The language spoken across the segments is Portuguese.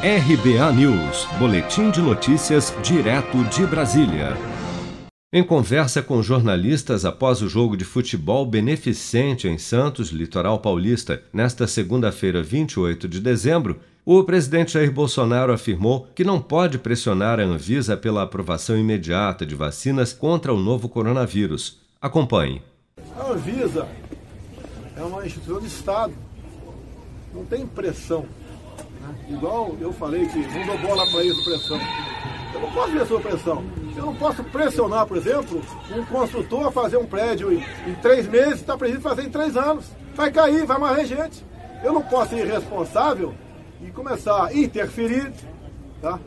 RBA News, Boletim de Notícias, direto de Brasília. Em conversa com jornalistas após o jogo de futebol beneficente em Santos, litoral paulista, nesta segunda-feira, 28 de dezembro, o presidente Jair Bolsonaro afirmou que não pode pressionar a Anvisa pela aprovação imediata de vacinas contra o novo coronavírus. Acompanhe. A Anvisa é uma instituição de Estado. Não tem pressão Igual eu falei que não dou bola para isso, pressão. Eu não posso ver sua pressão. Eu não posso pressionar, por exemplo, um construtor a fazer um prédio em, em três meses, está previsto fazer em três anos. Vai cair, vai morrer gente. Eu não posso ser irresponsável e começar a interferir, tá?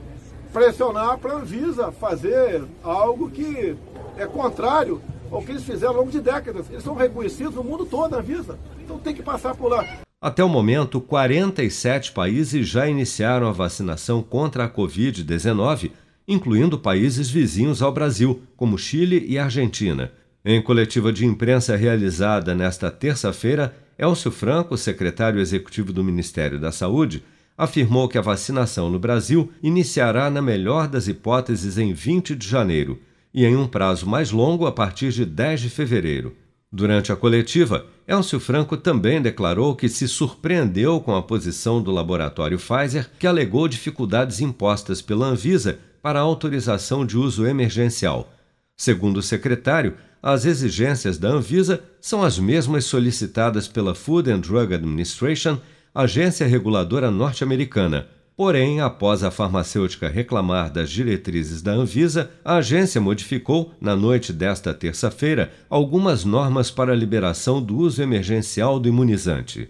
pressionar para a Anvisa fazer algo que é contrário ao que eles fizeram ao longo de décadas. Eles são reconhecidos no mundo todo, a Anvisa. Então tem que passar por lá. Até o momento, 47 países já iniciaram a vacinação contra a Covid-19, incluindo países vizinhos ao Brasil, como Chile e Argentina. Em coletiva de imprensa realizada nesta terça-feira, Elcio Franco, secretário executivo do Ministério da Saúde, afirmou que a vacinação no Brasil iniciará, na melhor das hipóteses, em 20 de janeiro e em um prazo mais longo a partir de 10 de fevereiro. Durante a coletiva, Elcio Franco também declarou que se surpreendeu com a posição do laboratório Pfizer, que alegou dificuldades impostas pela Anvisa para a autorização de uso emergencial. Segundo o secretário, as exigências da Anvisa são as mesmas solicitadas pela Food and Drug Administration, agência reguladora norte-americana. Porém, após a farmacêutica reclamar das diretrizes da Anvisa, a agência modificou, na noite desta terça-feira, algumas normas para a liberação do uso emergencial do imunizante.